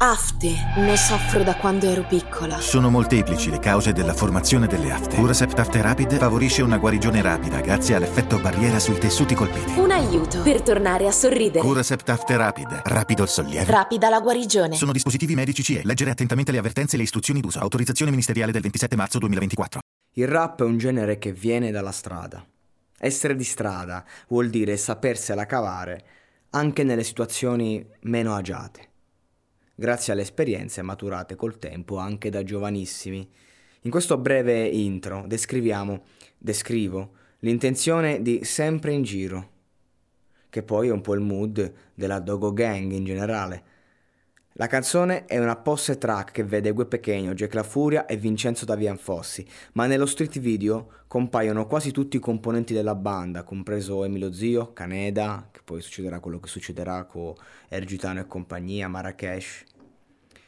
Afte. Ne soffro da quando ero piccola. Sono molteplici le cause della formazione delle afte. Curacept After Rapid favorisce una guarigione rapida grazie all'effetto barriera sui tessuti colpiti. Un aiuto per tornare a sorridere. Curacept After Rapid. Rapido il sollievo. Rapida la guarigione. Sono dispositivi medici CE. Leggere attentamente le avvertenze e le istruzioni d'uso. Autorizzazione ministeriale del 27 marzo 2024. Il rap è un genere che viene dalla strada. Essere di strada vuol dire sapersela cavare anche nelle situazioni meno agiate grazie alle esperienze maturate col tempo anche da giovanissimi. In questo breve intro descriviamo, descrivo l'intenzione di Sempre in Giro, che poi è un po' il mood della Dogo Gang in generale. La canzone è una posse track che vede Gue Pequeno, Jack La Furia e Vincenzo Davian Fossi, ma nello street video compaiono quasi tutti i componenti della banda, compreso Emilio Zio, Caneda, che poi succederà quello che succederà con Ergitano e compagnia, Marrakesh,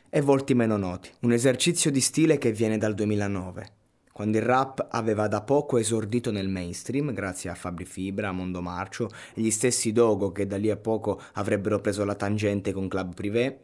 e volti meno noti, un esercizio di stile che viene dal 2009, quando il rap aveva da poco esordito nel mainstream grazie a Fabri Fibra, Mondo Marcio e gli stessi Dogo che da lì a poco avrebbero preso la tangente con Club Privé.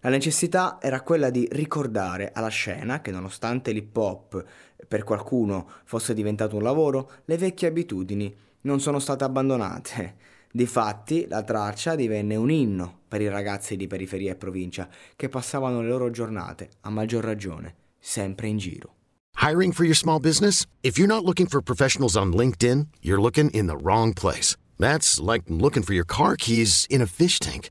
La necessità era quella di ricordare alla scena che nonostante l'hip hop per qualcuno fosse diventato un lavoro, le vecchie abitudini non sono state abbandonate Difatti, la traccia divenne un inno per i ragazzi di periferia e provincia che passavano le loro giornate, a maggior ragione, sempre in giro. Hiring for your small business? If you're not looking for professionals on LinkedIn, you're looking in the wrong place. That's like looking for your car keys in a fish tank.